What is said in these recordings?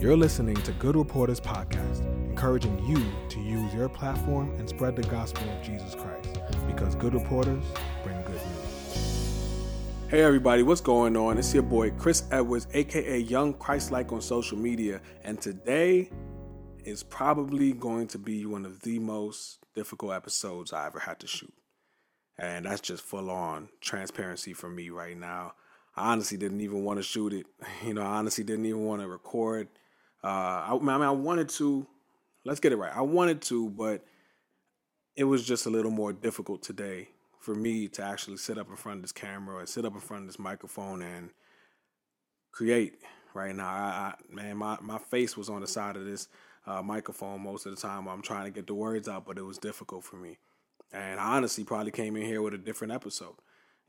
You're listening to Good Reporters Podcast, encouraging you to use your platform and spread the gospel of Jesus Christ because good reporters bring good news. Hey everybody, what's going on? It's your boy Chris Edwards, aka Young Christ-like on social media, and today is probably going to be one of the most difficult episodes I ever had to shoot. And that's just full on transparency for me right now. I honestly didn't even want to shoot it. You know, I honestly didn't even want to record uh, I, I mean, I wanted to. Let's get it right. I wanted to, but it was just a little more difficult today for me to actually sit up in front of this camera and sit up in front of this microphone and create right now. I, I man, my, my face was on the side of this uh, microphone most of the time I'm trying to get the words out, but it was difficult for me. And I honestly probably came in here with a different episode.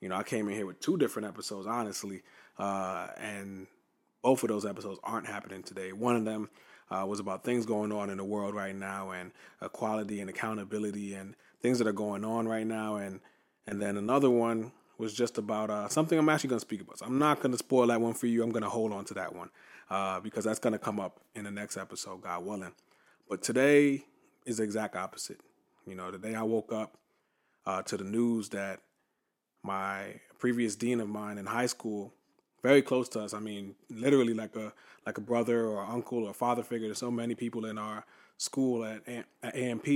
You know, I came in here with two different episodes, honestly. Uh, and both of those episodes aren't happening today. One of them uh, was about things going on in the world right now and equality and accountability and things that are going on right now. And and then another one was just about uh, something I'm actually going to speak about. So I'm not going to spoil that one for you. I'm going to hold on to that one uh, because that's going to come up in the next episode, God willing. But today is the exact opposite. You know, the day I woke up uh, to the news that my previous dean of mine in high school very close to us. I mean, literally like a like a brother or uncle or father figure to so many people in our school at, at AMP.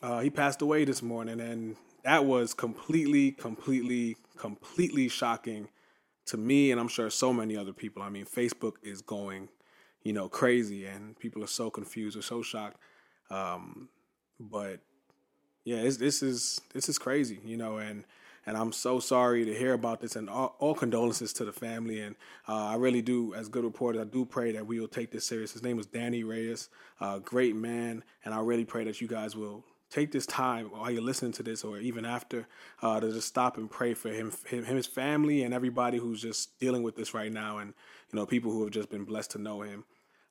Uh, he passed away this morning, and that was completely, completely, completely shocking to me, and I'm sure so many other people. I mean, Facebook is going, you know, crazy, and people are so confused or so shocked. Um, but yeah, this is this is crazy, you know, and and I'm so sorry to hear about this, and all, all condolences to the family. And uh, I really do, as good reporters, I do pray that we will take this serious. His name was Danny Reyes, a great man, and I really pray that you guys will take this time while you're listening to this, or even after, uh, to just stop and pray for him, him, his family, and everybody who's just dealing with this right now, and you know, people who have just been blessed to know him.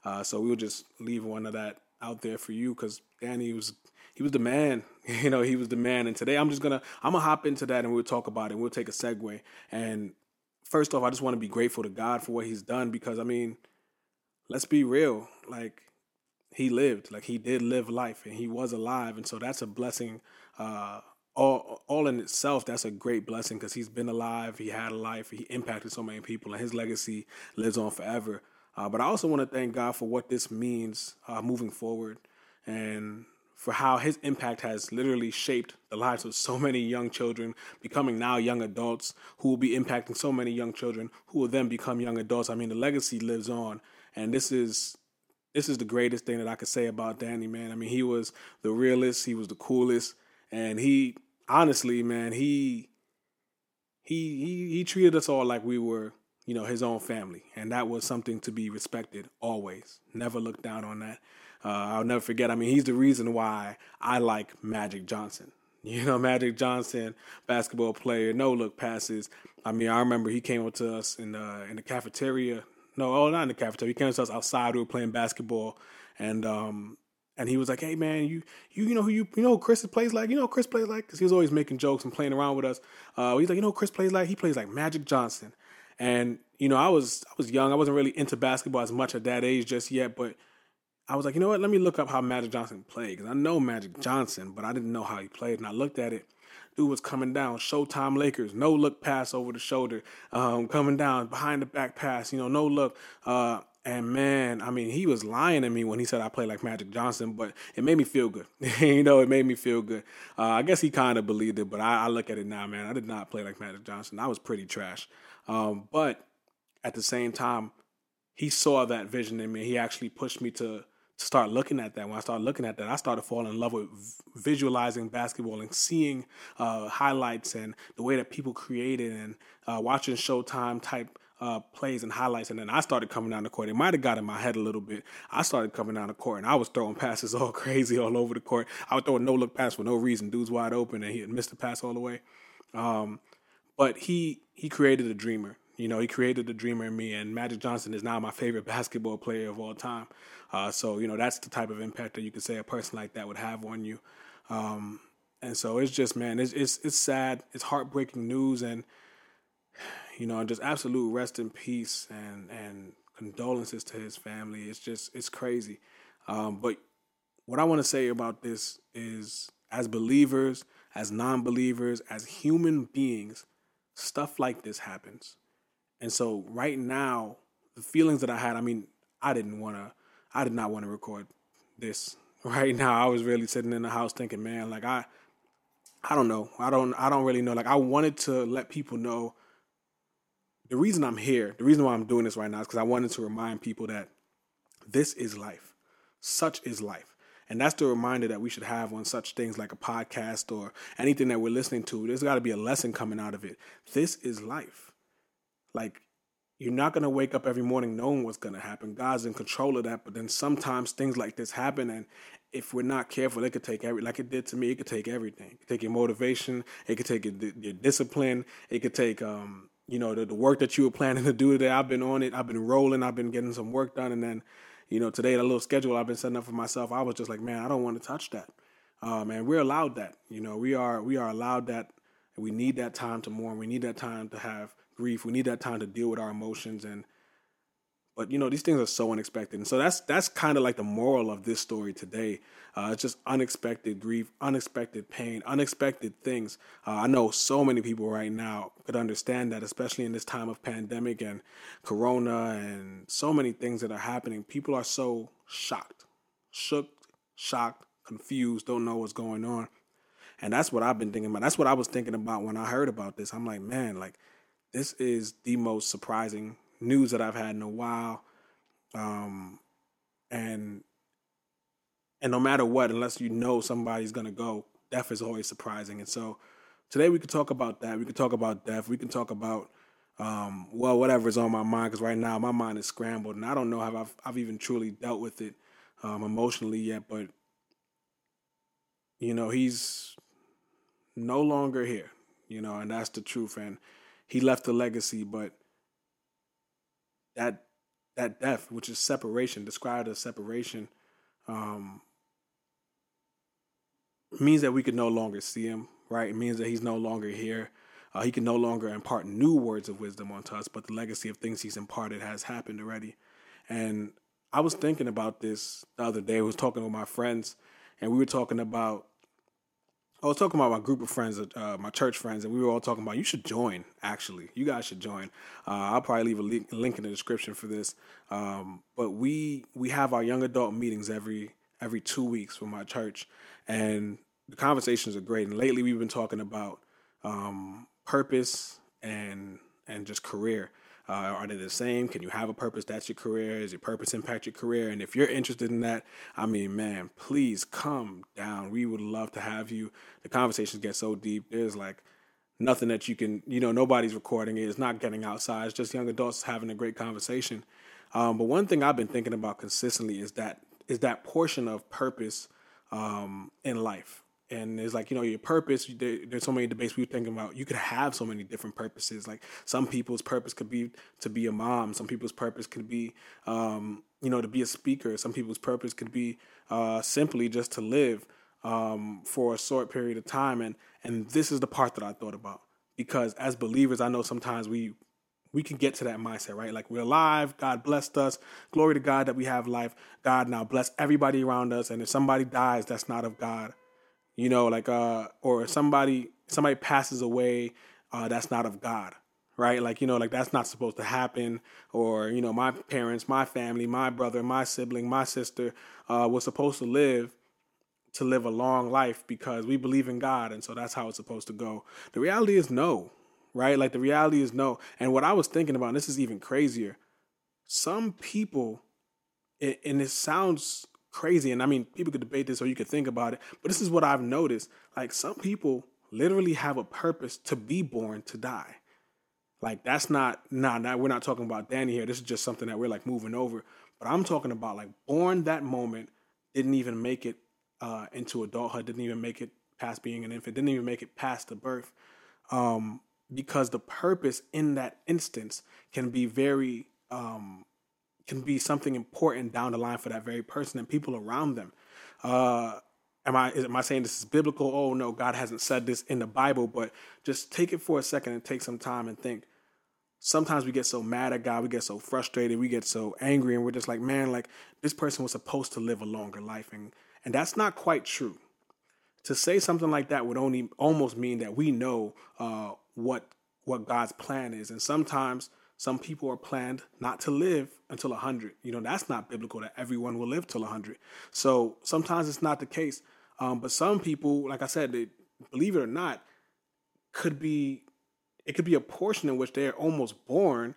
Uh, so we'll just leave one of that out there for you because Danny was he was the man. You know, he was the man. And today I'm just gonna I'm gonna hop into that and we'll talk about it. We'll take a segue. And first off, I just want to be grateful to God for what He's done because I mean, let's be real. Like he lived, like he did live life, and he was alive, and so that's a blessing. Uh, all all in itself, that's a great blessing because he's been alive. He had a life. He impacted so many people, and his legacy lives on forever. Uh, but I also want to thank God for what this means uh, moving forward, and for how his impact has literally shaped the lives of so many young children, becoming now young adults who will be impacting so many young children who will then become young adults. I mean, the legacy lives on, and this is this is the greatest thing that I could say about Danny, man. I mean, he was the realest, he was the coolest, and he honestly, man, he he he he treated us all like we were, you know, his own family, and that was something to be respected always. Never look down on that. Uh, I'll never forget. I mean, he's the reason why I like Magic Johnson. You know, Magic Johnson, basketball player, no look passes. I mean, I remember he came up to us in the in the cafeteria. No, oh, not in the cafeteria. He came to us outside. We were playing basketball, and um, and he was like, "Hey, man, you you you know who you you know who Chris plays like? You know Chris plays like?" Because he was always making jokes and playing around with us. Uh, he's like, "You know Chris plays like? He plays like Magic Johnson." And you know, I was I was young. I wasn't really into basketball as much at that age just yet, but I was like, you know what? Let me look up how Magic Johnson played because I know Magic Johnson, but I didn't know how he played. And I looked at it. Dude was coming down, Showtime Lakers, no look pass over the shoulder, um, coming down behind the back pass, you know, no look. Uh, and man, I mean, he was lying to me when he said I play like Magic Johnson, but it made me feel good. you know, it made me feel good. Uh, I guess he kind of believed it, but I, I, look at it now, man. I did not play like Magic Johnson. I was pretty trash. Um, but at the same time, he saw that vision in me. He actually pushed me to start looking at that, when I started looking at that, I started falling in love with visualizing basketball and seeing uh, highlights and the way that people created and uh, watching Showtime type uh, plays and highlights. And then I started coming down the court. It might have got in my head a little bit. I started coming down the court and I was throwing passes all crazy all over the court. I would throw a no look pass for no reason. Dude's wide open and he had missed the pass all the way. Um, but he he created a dreamer. You know, he created the dreamer in me, and Magic Johnson is now my favorite basketball player of all time. Uh, so, you know, that's the type of impact that you could say a person like that would have on you. Um, and so it's just, man, it's, it's, it's sad. It's heartbreaking news, and you know, just absolute rest in peace and and condolences to his family. It's just it's crazy. Um, but what I want to say about this is, as believers, as non-believers, as human beings, stuff like this happens. And so right now, the feelings that I had, I mean, I didn't want to, I did not want to record this right now. I was really sitting in the house thinking, man, like I, I don't know. I don't, I don't really know. Like I wanted to let people know the reason I'm here, the reason why I'm doing this right now is because I wanted to remind people that this is life. Such is life. And that's the reminder that we should have on such things like a podcast or anything that we're listening to. There's got to be a lesson coming out of it. This is life. Like, you're not going to wake up every morning knowing what's going to happen. God's in control of that. But then sometimes things like this happen. And if we're not careful, it could take every, like it did to me, it could take everything. It could take your motivation. It could take your, your discipline. It could take, um, you know, the, the work that you were planning to do today. I've been on it. I've been rolling. I've been getting some work done. And then, you know, today, the little schedule I've been setting up for myself, I was just like, man, I don't want to touch that. Um, and we're allowed that. You know, we are we are allowed that. We need that time to mourn. We need that time to have grief. We need that time to deal with our emotions and but you know these things are so unexpected, and so that's that's kind of like the moral of this story today. Uh, it's just unexpected grief, unexpected pain, unexpected things. Uh, I know so many people right now could understand that, especially in this time of pandemic and Corona and so many things that are happening. People are so shocked, shook, shocked, confused, don't know what's going on, and that's what I've been thinking about. That's what I was thinking about when I heard about this. I'm like, man, like this is the most surprising news that I've had in a while. Um, and and no matter what, unless you know somebody's gonna go, death is always surprising. And so today we could talk about that. We could talk about death. We can talk about um, well, whatever's on my mind. Because right now my mind is scrambled, and I don't know how I've I've even truly dealt with it um, emotionally yet. But you know, he's no longer here. You know, and that's the truth. And he left a legacy, but that that death, which is separation, described as separation, um, means that we could no longer see him. Right? It means that he's no longer here. Uh, he can no longer impart new words of wisdom onto us, but the legacy of things he's imparted has happened already. And I was thinking about this the other day. I was talking with my friends, and we were talking about I was talking about my group of friends, uh, my church friends, and we were all talking about you should join. Actually, you guys should join. Uh, I'll probably leave a link, link, in the description for this. Um, but we we have our young adult meetings every every two weeks for my church, and the conversations are great. And lately, we've been talking about um, purpose and and just career. Uh, are they the same? Can you have a purpose? That's your career. Does your purpose impact your career? And if you're interested in that, I mean, man, please come down. We would love to have you. The conversations get so deep. There's like nothing that you can, you know, nobody's recording it. It's not getting outside. It's just young adults having a great conversation. Um, but one thing I've been thinking about consistently is that is that portion of purpose um, in life and it's like you know your purpose there, there's so many debates we were thinking about you could have so many different purposes like some people's purpose could be to be a mom some people's purpose could be um, you know to be a speaker some people's purpose could be uh, simply just to live um, for a short period of time and and this is the part that i thought about because as believers i know sometimes we we can get to that mindset, right? Like we're alive, God blessed us. Glory to God that we have life. God now bless everybody around us. And if somebody dies, that's not of God you know, like uh, or somebody somebody passes away, uh, that's not of God, right? Like you know, like that's not supposed to happen. Or you know, my parents, my family, my brother, my sibling, my sister uh, was supposed to live to live a long life because we believe in God, and so that's how it's supposed to go. The reality is no, right? Like the reality is no. And what I was thinking about, and this is even crazier. Some people, and it sounds crazy. And I mean, people could debate this or you could think about it, but this is what I've noticed. Like some people literally have a purpose to be born to die. Like that's not nah, nah, we're not talking about Danny here. This is just something that we're like moving over. But I'm talking about like born that moment, didn't even make it uh, into adulthood, didn't even make it past being an infant, didn't even make it past the birth. Um, because the purpose in that instance can be very um, can be something important down the line for that very person and people around them. Uh, am I am I saying this is biblical? Oh no, God hasn't said this in the Bible, but just take it for a second and take some time and think. sometimes we get so mad at God, we get so frustrated, we get so angry, and we're just like, man, like this person was supposed to live a longer life, and and that's not quite true. To say something like that would only almost mean that we know uh, what what God's plan is, and sometimes some people are planned not to live until 100. You know, that's not biblical that everyone will live till 100. So sometimes it's not the case. Um, but some people, like I said, they, believe it or not, could be it could be a portion in which they're almost born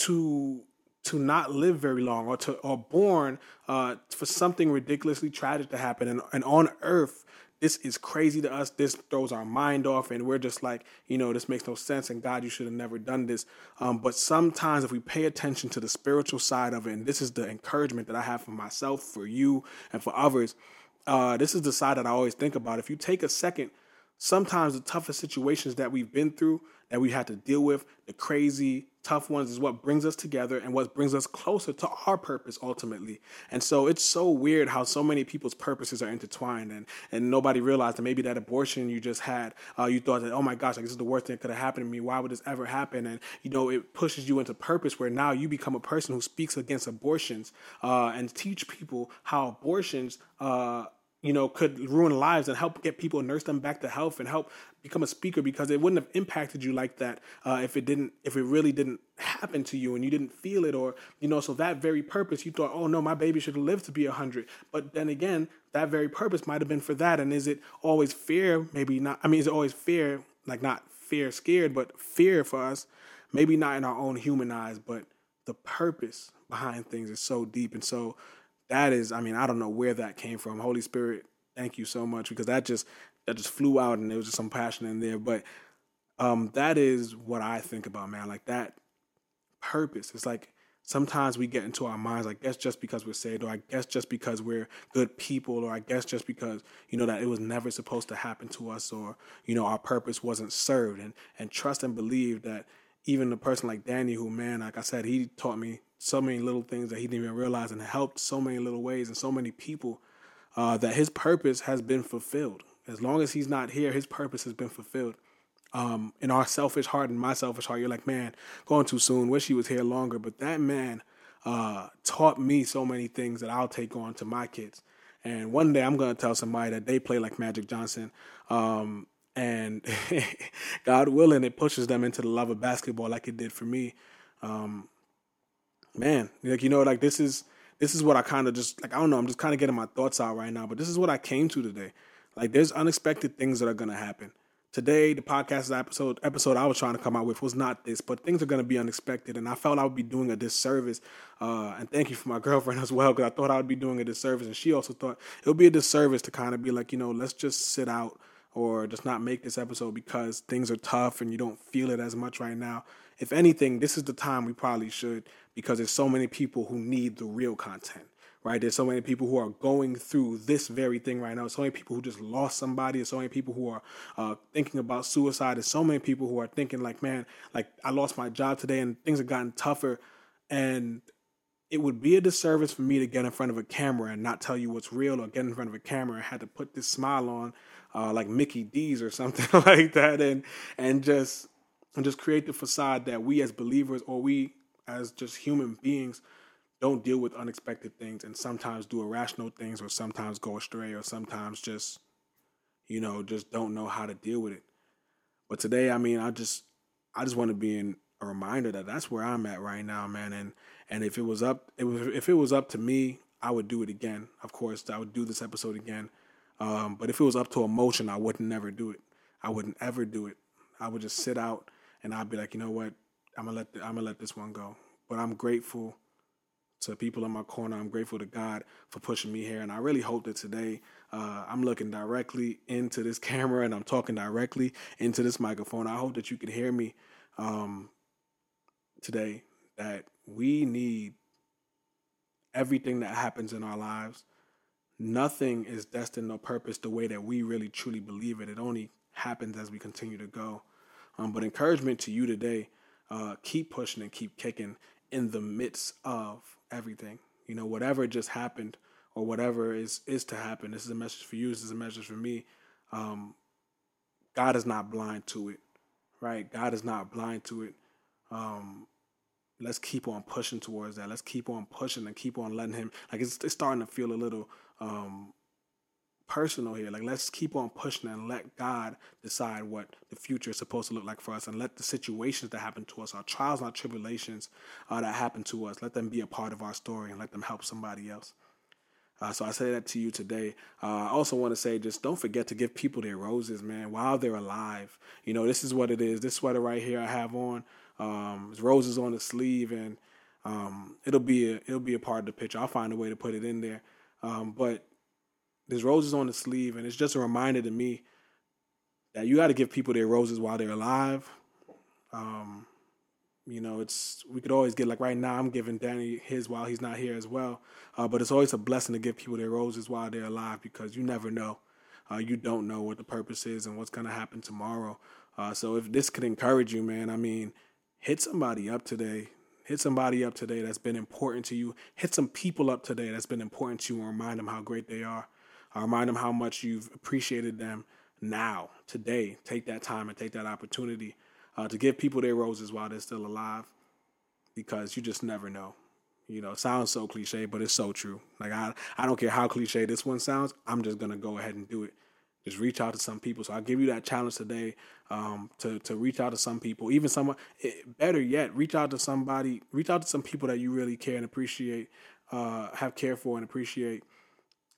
to to not live very long or to or born uh, for something ridiculously tragic to happen and, and on earth this is crazy to us. This throws our mind off and we're just like you know this makes no sense and god you should have never done this. Um, but sometimes if we pay attention to the spiritual side of it and this is the encouragement that i have for myself for you and for others uh, this is the side that i always think about. If you take a second sometimes the toughest situations that we've been through, that we had to deal with, the crazy, tough ones, is what brings us together and what brings us closer to our purpose ultimately. And so it's so weird how so many people's purposes are intertwined, and and nobody realized that maybe that abortion you just had, uh, you thought that oh my gosh, like this is the worst thing that could have happened to me. Why would this ever happen? And you know it pushes you into purpose where now you become a person who speaks against abortions uh, and teach people how abortions. Uh, you know, could ruin lives and help get people nurse them back to health and help become a speaker because it wouldn't have impacted you like that uh, if it didn't, if it really didn't happen to you and you didn't feel it or, you know, so that very purpose, you thought, oh no, my baby should lived to be a hundred. But then again, that very purpose might have been for that. And is it always fear? Maybe not. I mean, is it always fear? Like not fear, scared, but fear for us. Maybe not in our own human eyes, but the purpose behind things is so deep and so that is, I mean, I don't know where that came from. Holy Spirit, thank you so much because that just that just flew out and there was just some passion in there. But um, that is what I think about, man. Like that purpose. It's like sometimes we get into our minds, I guess just because we're saved, or I guess just because we're good people, or I guess just because, you know, that it was never supposed to happen to us, or, you know, our purpose wasn't served. And and trust and believe that even a person like Danny, who man, like I said, he taught me so many little things that he didn't even realize and helped so many little ways and so many people uh, that his purpose has been fulfilled. As long as he's not here, his purpose has been fulfilled. Um, in our selfish heart and my selfish heart, you're like, man, going too soon. Wish he was here longer. But that man uh, taught me so many things that I'll take on to my kids. And one day I'm going to tell somebody that they play like Magic Johnson. Um, and God willing, it pushes them into the love of basketball like it did for me. Um, man, like you know, like this is this is what I kind of just like I don't know. I'm just kind of getting my thoughts out right now, but this is what I came to today. Like there's unexpected things that are gonna happen. Today, the podcast episode episode I was trying to come out with was not this, but things are gonna be unexpected, and I felt I would be doing a disservice. Uh, and thank you for my girlfriend as well, because I thought I would be doing a disservice, and she also thought it would be a disservice to kind of be like, you know, let's just sit out or just not make this episode because things are tough and you don't feel it as much right now. If anything, this is the time we probably should because there's so many people who need the real content, right? There's so many people who are going through this very thing right now. So many people who just lost somebody. There's so many people who are uh, thinking about suicide. There's so many people who are thinking like, man, like I lost my job today and things have gotten tougher. And it would be a disservice for me to get in front of a camera and not tell you what's real or get in front of a camera and had to put this smile on uh, like Mickey D's or something like that, and and just and just create the facade that we as believers or we as just human beings don't deal with unexpected things and sometimes do irrational things or sometimes go astray or sometimes just you know just don't know how to deal with it. But today i mean i just i just want to be in a reminder that that's where i'm at right now man. And and if it was up it was if it was up to me i would do it again. Of course i would do this episode again. Um, but if it was up to emotion, I wouldn't never do it. I wouldn't ever do it. I would just sit out and I'd be like, you know what, I'm gonna let the, I'm gonna let this one go. But I'm grateful to people in my corner. I'm grateful to God for pushing me here, and I really hope that today uh, I'm looking directly into this camera and I'm talking directly into this microphone. I hope that you can hear me um, today. That we need everything that happens in our lives nothing is destined or purpose the way that we really truly believe it. It only happens as we continue to go. Um, but encouragement to you today, uh, keep pushing and keep kicking in the midst of everything. You know, whatever just happened or whatever is is to happen. This is a message for you. This is a message for me. Um, God is not blind to it, right? God is not blind to it. Um, let's keep on pushing towards that. Let's keep on pushing and keep on letting Him. Like it's, it's starting to feel a little um, personal here. Like let's keep on pushing and let God decide what the future is supposed to look like for us, and let the situations that happen to us, our trials and our tribulations uh, that happen to us, let them be a part of our story and let them help somebody else. Uh, so I say that to you today. Uh, I also want to say, just don't forget to give people their roses, man, while they're alive. You know, this is what it is. This sweater right here I have on, um, roses on the sleeve, and um, it'll be a, it'll be a part of the picture. I'll find a way to put it in there. Um, but there's roses on the sleeve, and it's just a reminder to me that you got to give people their roses while they're alive. Um, you know, it's we could always get like right now. I'm giving Danny his while he's not here as well, uh, but it's always a blessing to give people their roses while they're alive because you never know. Uh, you don't know what the purpose is and what's gonna happen tomorrow. Uh, so if this could encourage you, man, I mean, hit somebody up today. Hit somebody up today that's been important to you. Hit some people up today that's been important to you and remind them how great they are. I remind them how much you've appreciated them now, today. Take that time and take that opportunity uh, to give people their roses while they're still alive because you just never know. You know, sounds so cliche, but it's so true. Like I, I don't care how cliche this one sounds. I'm just gonna go ahead and do it. Just reach out to some people. So I'll give you that challenge today um, to to reach out to some people. Even someone, eh, better yet, reach out to somebody. Reach out to some people that you really care and appreciate, uh, have care for and appreciate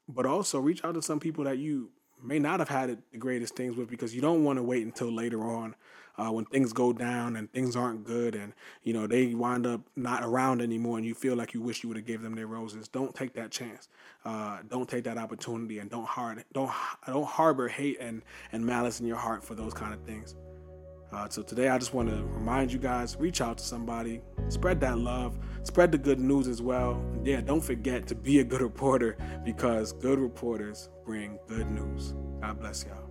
but also reach out to some people that you may not have had the greatest things with because you don't want to wait until later on uh, when things go down and things aren't good and you know they wind up not around anymore and you feel like you wish you would have gave them their roses. Don't take that chance. Uh, don't take that opportunity and don't hard don't don't harbor hate and and malice in your heart for those kind of things uh, so today, I just want to remind you guys: reach out to somebody, spread that love, spread the good news as well. Yeah, don't forget to be a good reporter because good reporters bring good news. God bless y'all.